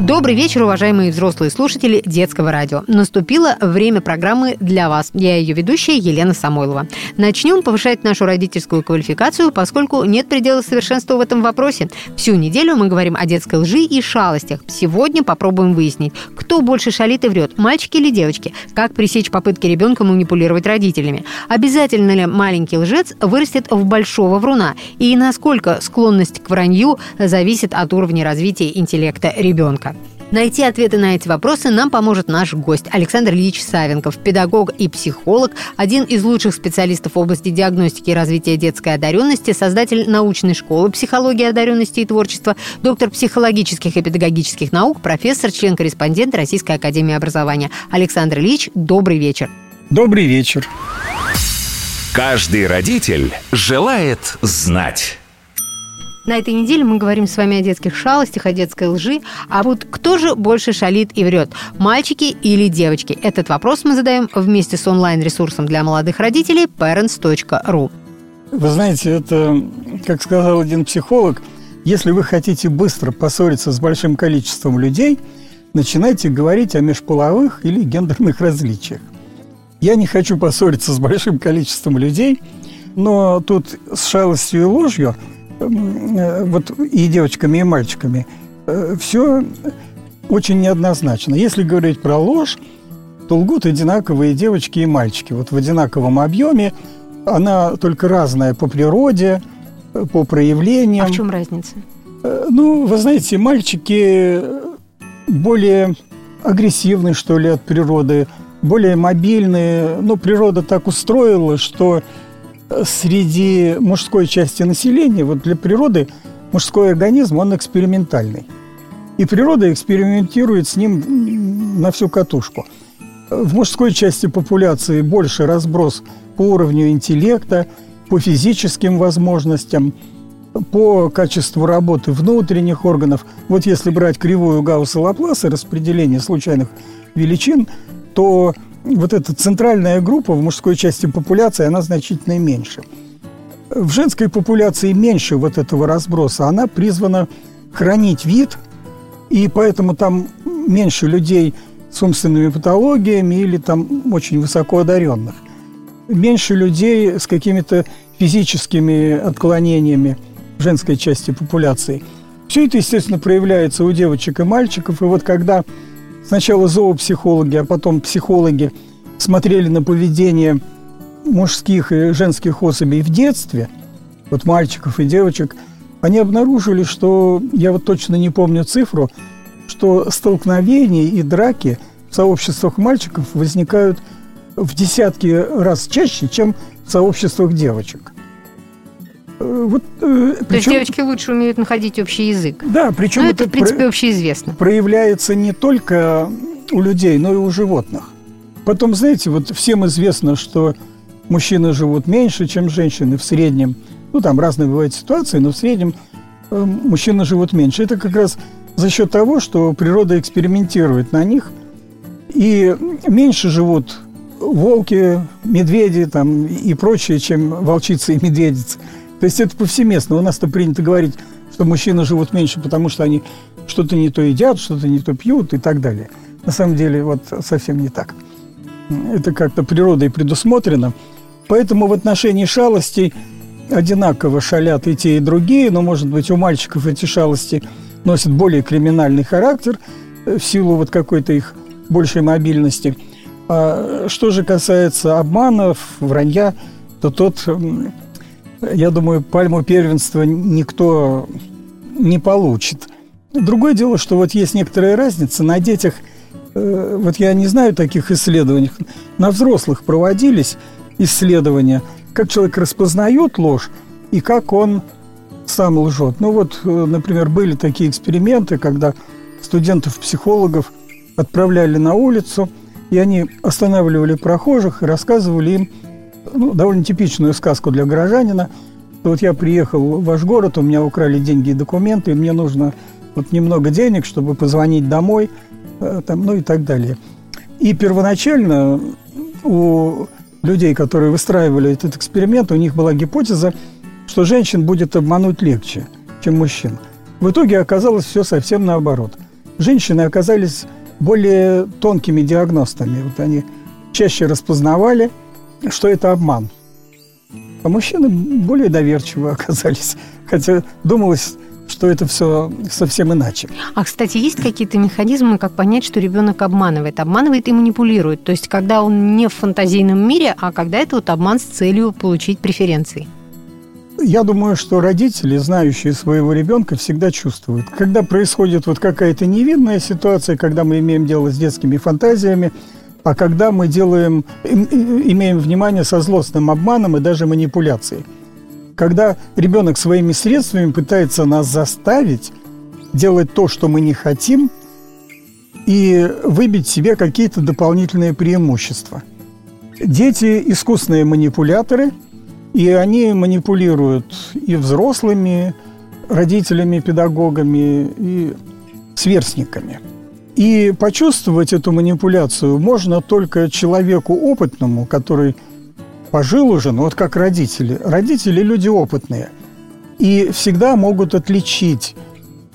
Добрый вечер, уважаемые взрослые слушатели детского радио. Наступило время программы для вас. Я ее ведущая Елена Самойлова. Начнем повышать нашу родительскую квалификацию, поскольку нет предела совершенства в этом вопросе. Всю неделю мы говорим о детской лжи и шалостях. Сегодня попробуем выяснить, кто больше шалит и врет, мальчики или девочки, как пресечь попытки ребенка манипулировать родителями. Обязательно ли маленький лжец вырастет в большого вруна? И насколько склонность к вранью зависит от уровня развития интеллекта ребенка? Найти ответы на эти вопросы нам поможет наш гость Александр Ильич Савенков, педагог и психолог, один из лучших специалистов в области диагностики и развития детской одаренности, создатель научной школы психологии одаренности и творчества, доктор психологических и педагогических наук, профессор, член-корреспондент Российской академии образования. Александр Ильич, добрый вечер. Добрый вечер. Каждый родитель желает знать. На этой неделе мы говорим с вами о детских шалостях, о детской лжи. А вот кто же больше шалит и врет? Мальчики или девочки? Этот вопрос мы задаем вместе с онлайн-ресурсом для молодых родителей parents.ru. Вы знаете, это, как сказал один психолог, если вы хотите быстро поссориться с большим количеством людей, начинайте говорить о межполовых или гендерных различиях. Я не хочу поссориться с большим количеством людей, но тут с шалостью и ложью – вот и девочками, и мальчиками, э, все очень неоднозначно. Если говорить про ложь, то лгут одинаковые девочки и мальчики. Вот в одинаковом объеме она только разная по природе, по проявлениям. А в чем разница? Э, ну, вы знаете, мальчики более агрессивные, что ли, от природы, более мобильные. Ну, природа так устроила, что среди мужской части населения, вот для природы мужской организм, он экспериментальный. И природа экспериментирует с ним на всю катушку. В мужской части популяции больше разброс по уровню интеллекта, по физическим возможностям, по качеству работы внутренних органов. Вот если брать кривую Гаусса-Лапласа, распределение случайных величин, то вот эта центральная группа в мужской части популяции, она значительно меньше. В женской популяции меньше вот этого разброса. Она призвана хранить вид, и поэтому там меньше людей с умственными патологиями или там очень высоко одаренных. Меньше людей с какими-то физическими отклонениями в женской части популяции. Все это, естественно, проявляется у девочек и мальчиков. И вот когда сначала зоопсихологи, а потом психологи смотрели на поведение мужских и женских особей в детстве, вот мальчиков и девочек, они обнаружили, что, я вот точно не помню цифру, что столкновения и драки в сообществах мальчиков возникают в десятки раз чаще, чем в сообществах девочек. Э, вот, э, То причем, есть девочки лучше умеют находить общий язык. Да, причем ну, это, это, в принципе, про- общеизвестно. Проявляется не только у людей, но и у животных. Потом, знаете, вот всем известно, что мужчины живут меньше, чем женщины в среднем. Ну, там разные бывают ситуации, но в среднем э, мужчины живут меньше. Это как раз за счет того, что природа экспериментирует на них. И меньше живут волки, медведи там, и прочее, чем волчицы и медведицы. То есть это повсеместно. У нас-то принято говорить, что мужчины живут меньше, потому что они что-то не то едят, что-то не то пьют и так далее. На самом деле вот совсем не так. Это как-то природой предусмотрено. Поэтому в отношении шалостей одинаково шалят и те, и другие, но, может быть, у мальчиков эти шалости носят более криминальный характер э, в силу вот какой-то их большей мобильности. А что же касается обманов, вранья, то тот я думаю, пальму первенства никто не получит. Другое дело, что вот есть некоторая разница на детях. Э, вот я не знаю таких исследований. На взрослых проводились исследования, как человек распознает ложь и как он сам лжет. Ну вот, э, например, были такие эксперименты, когда студентов-психологов отправляли на улицу, и они останавливали прохожих и рассказывали им ну, довольно типичную сказку для горожанина. Вот я приехал в ваш город, у меня украли деньги и документы, и мне нужно вот немного денег, чтобы позвонить домой, э, там, ну и так далее. И первоначально у людей, которые выстраивали этот эксперимент, у них была гипотеза, что женщин будет обмануть легче, чем мужчин. В итоге оказалось все совсем наоборот. Женщины оказались более тонкими диагностами. Вот они чаще распознавали, что это обман. А мужчины более доверчивы оказались. Хотя думалось, что это все совсем иначе. А, кстати, есть какие-то механизмы, как понять, что ребенок обманывает? Обманывает и манипулирует. То есть, когда он не в фантазийном мире, а когда это вот обман с целью получить преференции. Я думаю, что родители, знающие своего ребенка, всегда чувствуют. Когда происходит вот какая-то невинная ситуация, когда мы имеем дело с детскими фантазиями, а когда мы делаем, имеем внимание со злостным обманом и даже манипуляцией – когда ребенок своими средствами пытается нас заставить делать то, что мы не хотим, и выбить себе какие-то дополнительные преимущества. Дети – искусные манипуляторы, и они манипулируют и взрослыми, родителями, педагогами, и сверстниками. И почувствовать эту манипуляцию можно только человеку опытному, который – пожил уже, ну вот как родители. Родители – люди опытные. И всегда могут отличить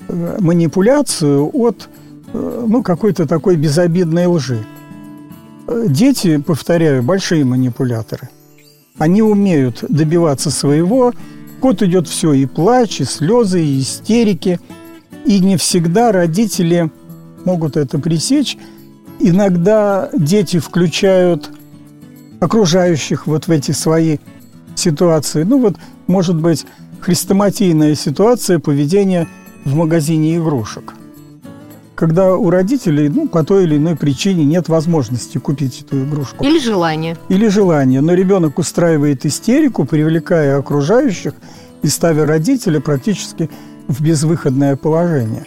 э, манипуляцию от э, ну, какой-то такой безобидной лжи. Э, дети, повторяю, большие манипуляторы. Они умеют добиваться своего. Кот идет все и плач, и слезы, и истерики. И не всегда родители могут это пресечь. Иногда дети включают окружающих вот в эти свои ситуации. Ну вот, может быть, хрестоматийная ситуация поведения в магазине игрушек. Когда у родителей, ну, по той или иной причине нет возможности купить эту игрушку. Или желание. Или желание. Но ребенок устраивает истерику, привлекая окружающих и ставя родителя практически в безвыходное положение.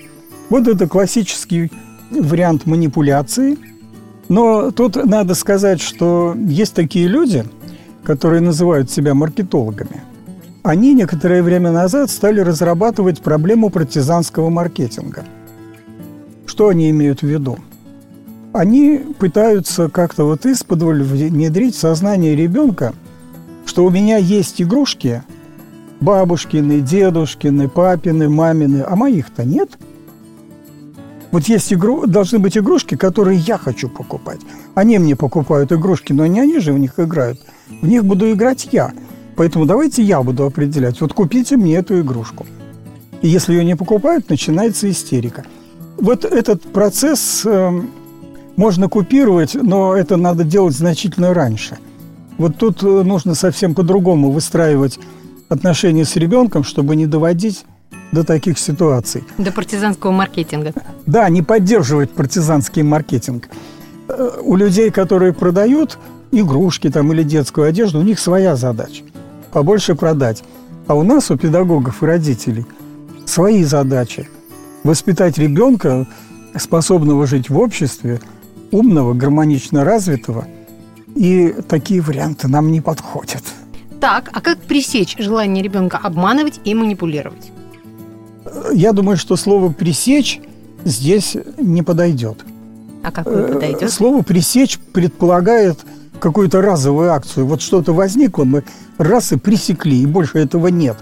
Вот это классический вариант манипуляции – но тут надо сказать, что есть такие люди, которые называют себя маркетологами. Они некоторое время назад стали разрабатывать проблему партизанского маркетинга. Что они имеют в виду? Они пытаются как-то вот из-под внедрить в сознание ребенка, что у меня есть игрушки, бабушкины, дедушкины, папины, мамины, а моих-то нет – вот есть игру, должны быть игрушки, которые я хочу покупать. Они мне покупают игрушки, но не они же в них играют. В них буду играть я. Поэтому давайте я буду определять. Вот купите мне эту игрушку. И если ее не покупают, начинается истерика. Вот этот процесс э, можно купировать, но это надо делать значительно раньше. Вот тут э, нужно совсем по-другому выстраивать отношения с ребенком, чтобы не доводить до таких ситуаций. До партизанского маркетинга. Да, не поддерживать партизанский маркетинг. Э, у людей, которые продают игрушки там, или детскую одежду, у них своя задача – побольше продать. А у нас, у педагогов и родителей, свои задачи – воспитать ребенка, способного жить в обществе, умного, гармонично развитого. И такие варианты нам не подходят. Так, а как пресечь желание ребенка обманывать и манипулировать? Я думаю, что слово «пресечь» здесь не подойдет. А какое подойдет? Слово «пресечь» предполагает какую-то разовую акцию. Вот что-то возникло, мы раз и пресекли, и больше этого нет.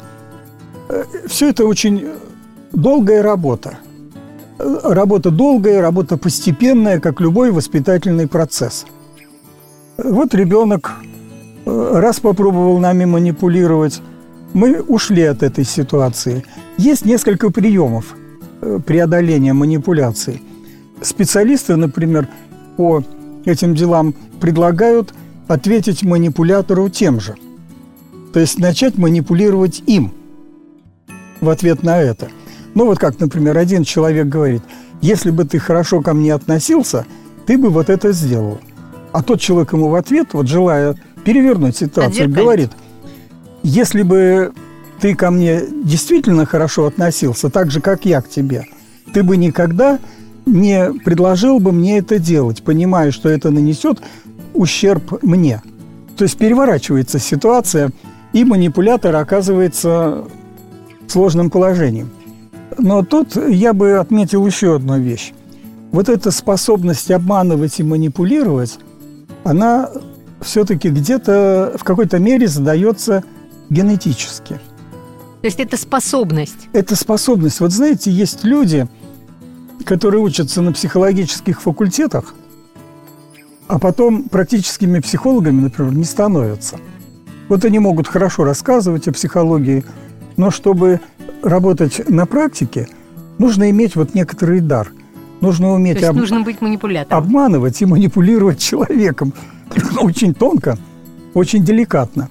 Э, Все это очень долгая работа. Э, работа долгая, работа постепенная, как любой воспитательный процесс. Вот ребенок э, раз попробовал нами манипулировать, мы ушли от этой ситуации – есть несколько приемов э, преодоления манипуляций. Специалисты, например, по этим делам предлагают ответить манипулятору тем же. То есть начать манипулировать им в ответ на это. Ну вот как, например, один человек говорит, если бы ты хорошо ко мне относился, ты бы вот это сделал. А тот человек ему в ответ, вот желая перевернуть ситуацию, говорит, если бы ты ко мне действительно хорошо относился, так же, как я к тебе, ты бы никогда не предложил бы мне это делать, понимая, что это нанесет ущерб мне. То есть переворачивается ситуация, и манипулятор оказывается в сложном положении. Но тут я бы отметил еще одну вещь. вот эта способность обманывать и манипулировать, она все-таки где-то в какой-то мере задается генетически. То есть это способность? Это способность. Вот знаете, есть люди, которые учатся на психологических факультетах, а потом практическими психологами, например, не становятся. Вот они могут хорошо рассказывать о психологии, но чтобы работать на практике, нужно иметь вот некоторый дар. Нужно уметь То есть об... нужно быть манипулятором. обманывать и манипулировать человеком. Очень тонко, очень деликатно.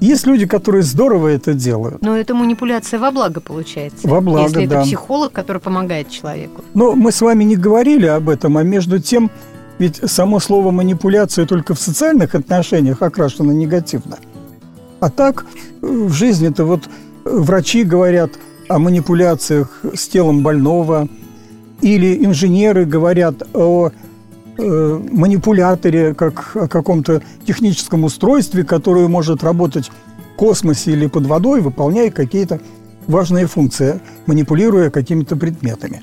Есть люди, которые здорово это делают. Но это манипуляция во благо получается. Во благо, Если да. это психолог, который помогает человеку. Но мы с вами не говорили об этом, а между тем, ведь само слово манипуляция только в социальных отношениях окрашено негативно. А так в жизни-то вот врачи говорят о манипуляциях с телом больного, или инженеры говорят о э, манипуляторе, как о каком-то техническом устройстве, которое может работать в космосе или под водой, выполняя какие-то важные функции, манипулируя какими-то предметами.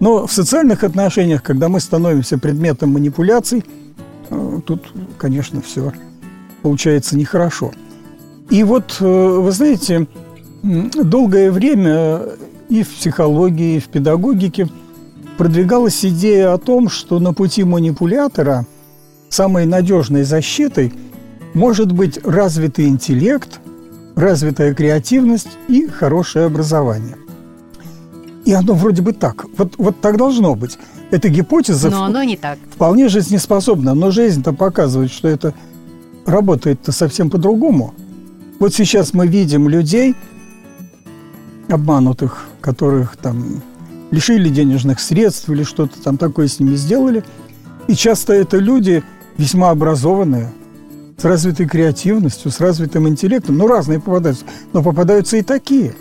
Но в социальных отношениях, когда мы становимся предметом манипуляций, э, тут, конечно, все получается нехорошо. И вот, э, вы знаете, долгое время и в психологии, и в педагогике – продвигалась идея о том, что на пути манипулятора самой надежной защитой может быть развитый интеллект, развитая креативность и хорошее образование. И оно вроде бы так. Вот, вот так должно быть. Эта гипотеза но оно не так. вполне жизнеспособна. Но жизнь-то показывает, что это работает-то совсем по-другому. Вот сейчас мы видим людей, обманутых, которых там лишили денежных средств или что-то там такое с ними сделали. И часто это люди весьма образованные, с развитой креативностью, с развитым интеллектом. Ну, разные попадаются. Но попадаются и такие.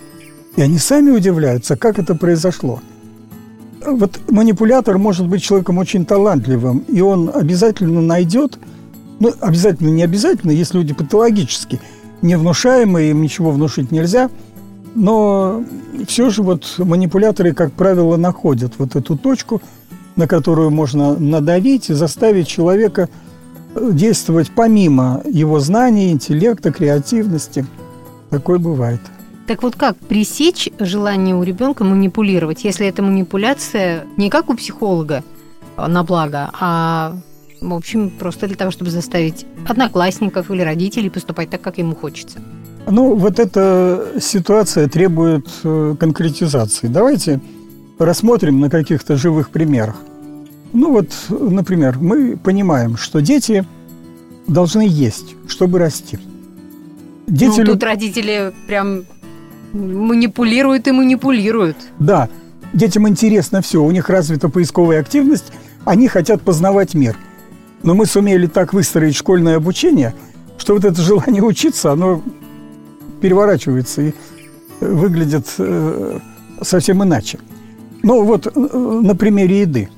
И они сами удивляются, как это произошло. Вот манипулятор может быть человеком очень талантливым, и он обязательно найдет, ну, обязательно, не обязательно, есть люди патологически невнушаемые, им ничего внушить нельзя – но все же вот манипуляторы, как правило, находят вот эту точку, на которую можно надавить и заставить человека э, действовать помимо его знаний, интеллекта, креативности. Такое бывает. Так вот как пресечь желание у ребенка манипулировать, если эта манипуляция не как у психолога э, на благо, а в общем просто для того, чтобы заставить одноклассников или родителей поступать так, как ему хочется? Ну, вот эта ситуация требует э, конкретизации. Давайте рассмотрим на каких-то живых примерах. Ну вот, например, мы понимаем, что дети должны есть, чтобы расти. Дети ну, тут родители прям манипулируют и манипулируют. Да, детям интересно все, у них развита поисковая активность, они хотят познавать мир. Но мы сумели так выстроить школьное обучение, что вот это желание учиться, оно переворачивается и выглядит э, совсем иначе. Ну вот э, на примере еды.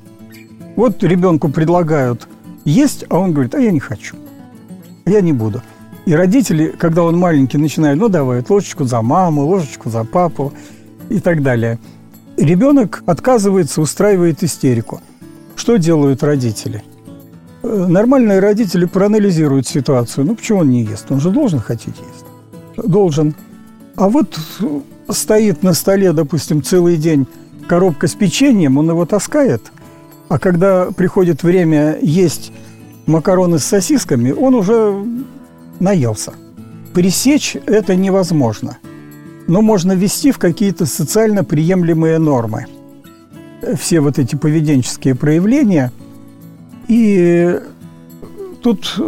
Вот ребенку предлагают есть, а он говорит, а я не хочу, я не буду. И родители, когда он маленький, начинают, ну давай, ложечку за маму, ложечку за папу и так далее. Ребенок отказывается, устраивает истерику. Что делают родители? Э, нормальные родители проанализируют ситуацию. Ну, почему он не ест? Он же должен хотеть есть должен. А вот стоит на столе, допустим, целый день коробка с печеньем, он его таскает, а когда приходит время есть макароны с сосисками, он уже наелся. Пресечь это невозможно, но можно ввести в какие-то социально приемлемые нормы. Все вот эти поведенческие проявления. И тут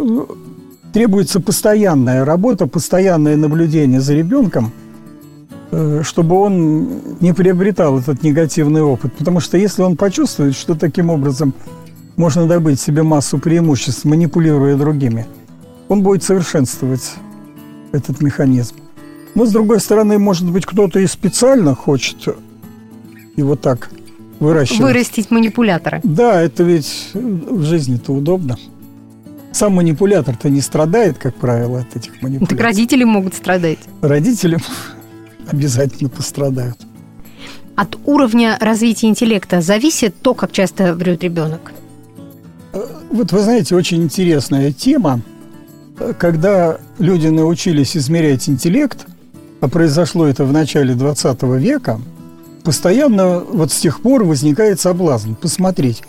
требуется постоянная работа, постоянное наблюдение за ребенком, э, чтобы он не приобретал этот негативный опыт. Потому что если он почувствует, что таким образом можно добыть себе массу преимуществ, манипулируя другими, он будет совершенствовать этот механизм. Но, с другой стороны, может быть, кто-то и специально хочет его так выращивать. Вырастить манипулятора. Да, это ведь в жизни-то удобно. Сам манипулятор-то не страдает, как правило, от этих манипуляций. Так родители могут страдать. Родители обязательно пострадают. От уровня развития интеллекта зависит то, как часто врет ребенок? Вот вы знаете, очень интересная тема. Когда люди научились измерять интеллект, а произошло это в начале 20 века, постоянно вот с тех пор возникает соблазн посмотреть,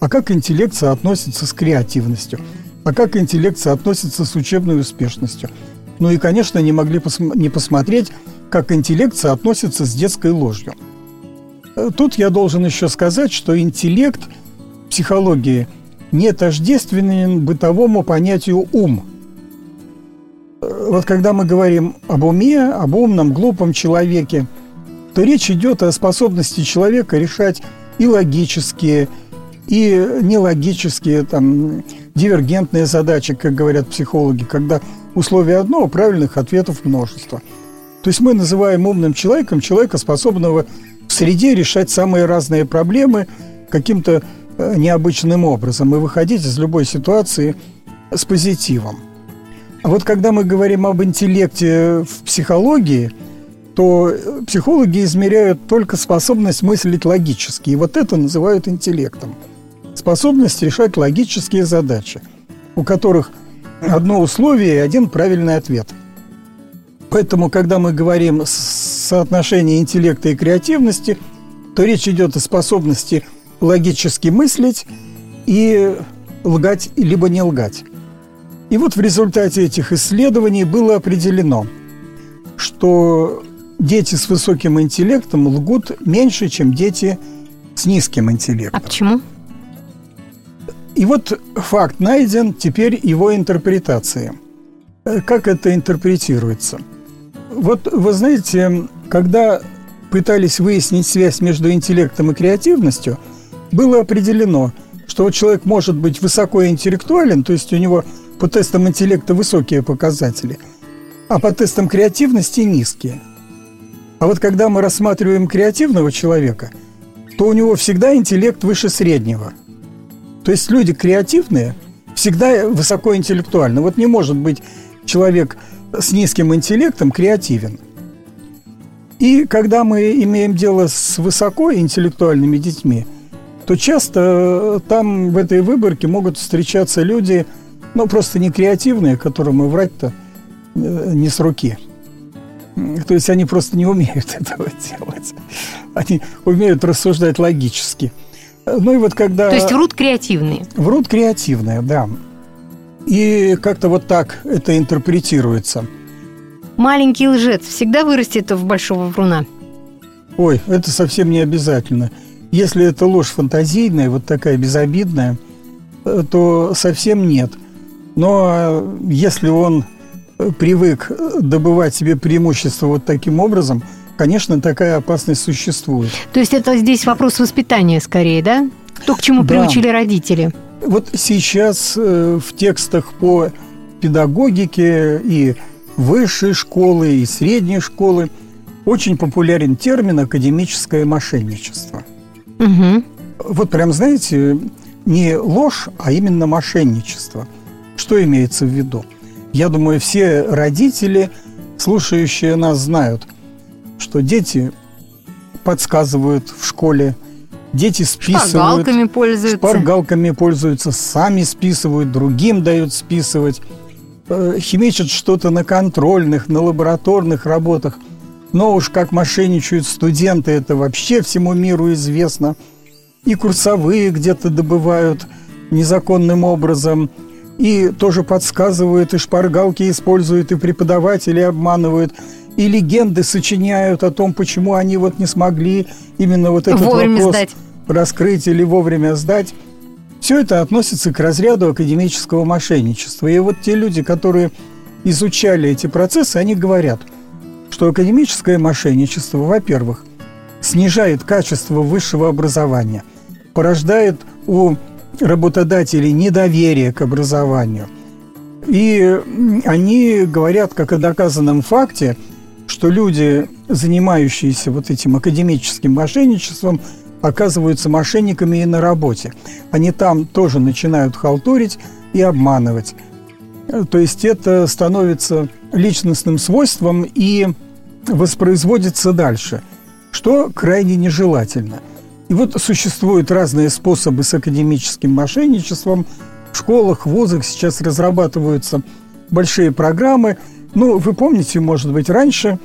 а как интеллект соотносится с креативностью, а как интеллект соотносится с учебной успешностью. Ну и, конечно, не могли пос- не посмотреть, как интеллект соотносится с детской ложью. Тут я должен еще сказать, что интеллект психологии не тождественен бытовому понятию «ум». Вот когда мы говорим об уме, об умном, глупом человеке, то речь идет о способности человека решать и логические, и нелогические, там, дивергентные задачи, как говорят психологи, когда условие одно, а правильных ответов множество. То есть мы называем умным человеком человека, способного в среде решать самые разные проблемы каким-то э, необычным образом и выходить из любой ситуации с позитивом. А вот когда мы говорим об интеллекте в психологии, то психологи измеряют только способность мыслить логически. И вот это называют интеллектом – способность решать логические задачи, у которых одно условие и один правильный ответ. Поэтому, когда мы говорим о соотношении интеллекта и креативности, то речь идет о способности логически мыслить и лгать, либо не лгать. И вот в результате этих исследований было определено, что дети с высоким интеллектом лгут меньше, чем дети с низким интеллектом. А почему? И вот факт найден, теперь его интерпретация. Э, как это интерпретируется? Вот вы знаете, когда пытались выяснить связь между интеллектом и креативностью, было определено, что вот человек может быть высокоинтеллектуален, то есть у него по тестам интеллекта высокие показатели, а по тестам креативности низкие. А вот когда мы рассматриваем креативного человека, то у него всегда интеллект выше среднего – то есть люди креативные всегда высокоинтеллектуальны. Вот не может быть человек с низким интеллектом креативен. И когда мы имеем дело с высокоинтеллектуальными детьми, то часто там в этой выборке могут встречаться люди, ну, просто не креативные, которым и врать-то э, не с руки. То есть они просто не умеют этого делать. Они умеют рассуждать логически – ну и вот когда... То есть врут креативные. Врут креативные, да. И как-то вот так это интерпретируется. Маленький лжец всегда вырастет в большого вруна? Ой, это совсем не обязательно. Если это ложь фантазийная, вот такая безобидная, э, то совсем нет. Но если он привык добывать себе преимущество вот таким образом – конечно, такая опасность существует. То есть это здесь вопрос воспитания скорее, да? То, к чему да. приучили родители. Вот сейчас э, в текстах по педагогике и высшей школы, и средней школы очень популярен термин «академическое мошенничество». Угу. Вот прям, знаете, не ложь, а именно мошенничество. Что имеется в виду? Я думаю, все родители, слушающие нас, знают – что дети подсказывают в школе, дети списывают. Шпаргалками пользуются. Шпаргалками пользуются, сами списывают, другим дают списывать. Э, химичат что-то на контрольных, на лабораторных работах. Но уж как мошенничают студенты, это вообще всему миру известно. И курсовые где-то добывают незаконным образом. И тоже подсказывают, и шпаргалки используют, и преподаватели обманывают – и легенды сочиняют о том, почему они вот не смогли именно вот этот вовремя вопрос сдать. раскрыть или вовремя сдать. Все это относится к разряду академического мошенничества. И вот те люди, которые изучали эти процессы, они говорят, что академическое мошенничество, во-первых, снижает качество высшего образования, порождает у работодателей недоверие к образованию. И они говорят, как о доказанном факте – что люди, занимающиеся вот этим академическим мошенничеством, оказываются мошенниками и на работе. Они там тоже начинают халтурить и обманывать. То есть это становится личностным свойством и воспроизводится дальше, что крайне нежелательно. И вот существуют разные способы с академическим мошенничеством. В школах, вузах сейчас разрабатываются большие программы. Ну, вы помните, может быть, раньше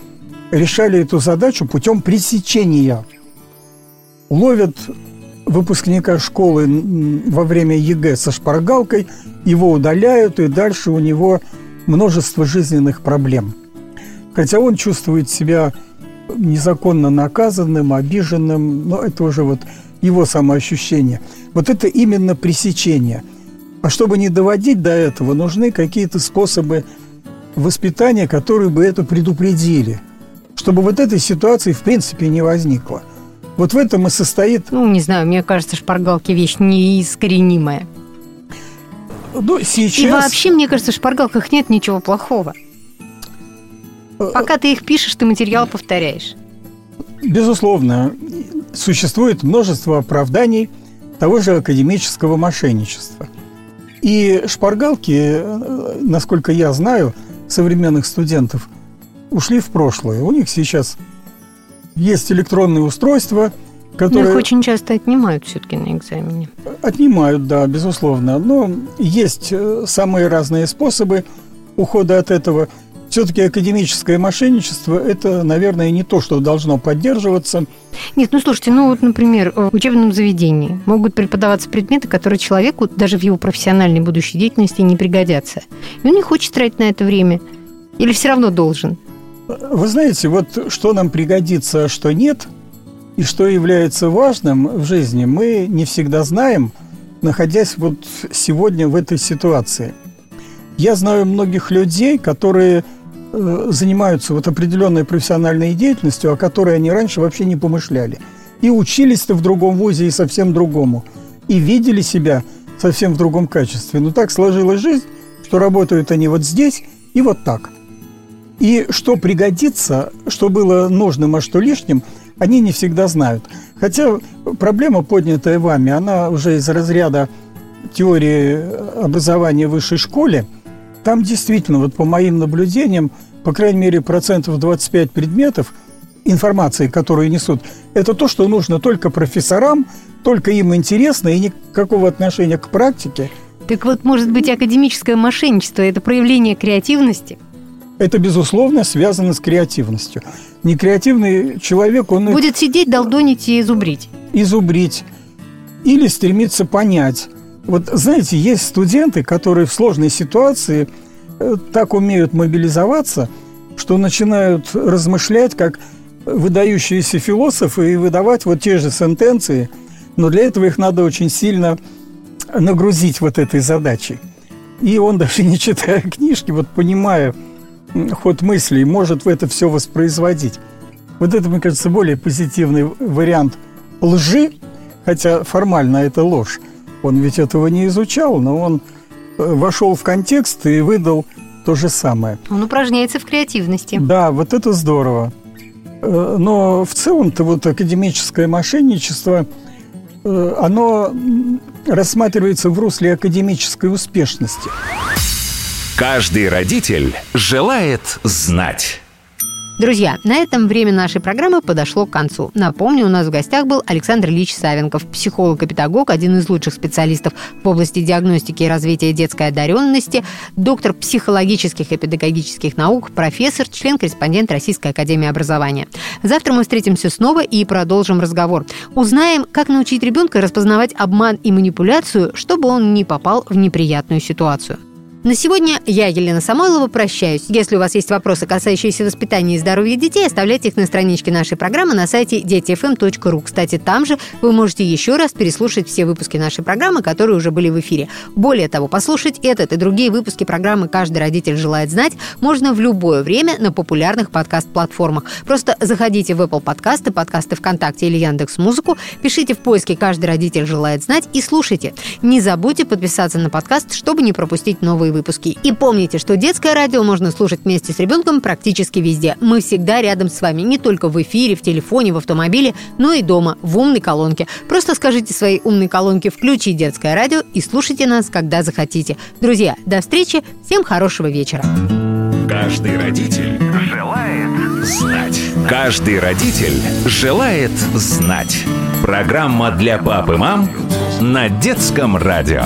решали эту задачу путем пресечения. Ловят выпускника школы во время ЕГЭ со шпаргалкой, его удаляют, и дальше у него множество жизненных проблем. Хотя он чувствует себя незаконно наказанным, обиженным, но это уже вот его самоощущение. Вот это именно пресечение. А чтобы не доводить до этого, нужны какие-то способы воспитания, которые бы это предупредили, чтобы вот этой ситуации в принципе не возникло. Вот в этом и состоит... Ну, не знаю, мне кажется, шпаргалки вещь неискоренимая. Ну, сейчас... И вообще, мне кажется, в шпаргалках нет ничего плохого. Пока ты их пишешь, ты материал повторяешь. Безусловно, существует множество оправданий того же академического мошенничества. И шпаргалки, насколько я знаю, современных студентов ушли в прошлое. У них сейчас есть электронные устройства, которые... Но их очень часто отнимают все-таки на экзамене. Отнимают, да, безусловно. Но есть э, самые разные способы ухода от этого – все-таки академическое мошенничество – это, наверное, не то, что должно поддерживаться. Нет, ну слушайте, ну вот, например, в учебном заведении могут преподаваться предметы, которые человеку даже в его профессиональной будущей деятельности не пригодятся. И он не хочет тратить на это время. Или все равно должен? Вы знаете, вот что нам пригодится, а что нет, и что является важным в жизни, мы не всегда знаем, находясь вот сегодня в этой ситуации. Я знаю многих людей, которые занимаются вот определенной профессиональной деятельностью, о которой они раньше вообще не помышляли. И учились-то в другом вузе и совсем другому. И видели себя совсем в другом качестве. Но так сложилась жизнь, что работают они вот здесь и вот так. И что пригодится, что было нужным, а что лишним, они не всегда знают. Хотя проблема, поднятая вами, она уже из разряда теории образования в высшей школе – там действительно, вот по моим наблюдениям, по крайней мере, процентов 25 предметов информации, которую несут, это то, что нужно только профессорам, только им интересно и никакого отношения к практике. Так вот, может быть, академическое мошенничество – это проявление креативности? Это, безусловно, связано с креативностью. Некреативный человек, он... Будет сидеть, долдонить и изубрить. Изубрить. Или стремиться понять – вот знаете, есть студенты, которые в сложной ситуации э, так умеют мобилизоваться, что начинают размышлять как выдающиеся философы и выдавать вот те же сентенции, но для этого их надо очень сильно нагрузить вот этой задачей. И он даже не читая книжки, вот понимая ход мыслей, может в это все воспроизводить. Вот это, мне кажется, более позитивный вариант лжи, хотя формально это ложь. Он ведь этого не изучал, но он э, вошел в контекст и выдал то же самое. Он упражняется в креативности. Да, вот это здорово. Э, но в целом-то вот академическое мошенничество, э, оно рассматривается в русле академической успешности. Каждый родитель желает знать. Друзья, на этом время нашей программы подошло к концу. Напомню, у нас в гостях был Александр Ильич Савенков, психолог и педагог, один из лучших специалистов в области диагностики и развития детской одаренности, доктор психологических и педагогических наук, профессор, член-корреспондент Российской Академии Образования. Завтра мы встретимся снова и продолжим разговор. Узнаем, как научить ребенка распознавать обман и манипуляцию, чтобы он не попал в неприятную ситуацию. На сегодня я, Елена Самойлова, прощаюсь. Если у вас есть вопросы, касающиеся воспитания и здоровья детей, оставляйте их на страничке нашей программы на сайте детифм.ру. Кстати, там же вы можете еще раз переслушать все выпуски нашей программы, которые уже были в эфире. Более того, послушать этот и другие выпуски программы «Каждый родитель желает знать» можно в любое время на популярных подкаст-платформах. Просто заходите в Apple подкасты, подкасты ВКонтакте или Яндекс Музыку, пишите в поиске «Каждый родитель желает знать» и слушайте. Не забудьте подписаться на подкаст, чтобы не пропустить новые новые выпуски. И помните, что детское радио можно слушать вместе с ребенком практически везде. Мы всегда рядом с вами, не только в эфире, в телефоне, в автомобиле, но и дома, в умной колонке. Просто скажите своей умной колонке «Включи детское радио» и слушайте нас, когда захотите. Друзья, до встречи, всем хорошего вечера. Каждый родитель желает знать. Каждый родитель желает знать. Программа для пап и мам на детском радио.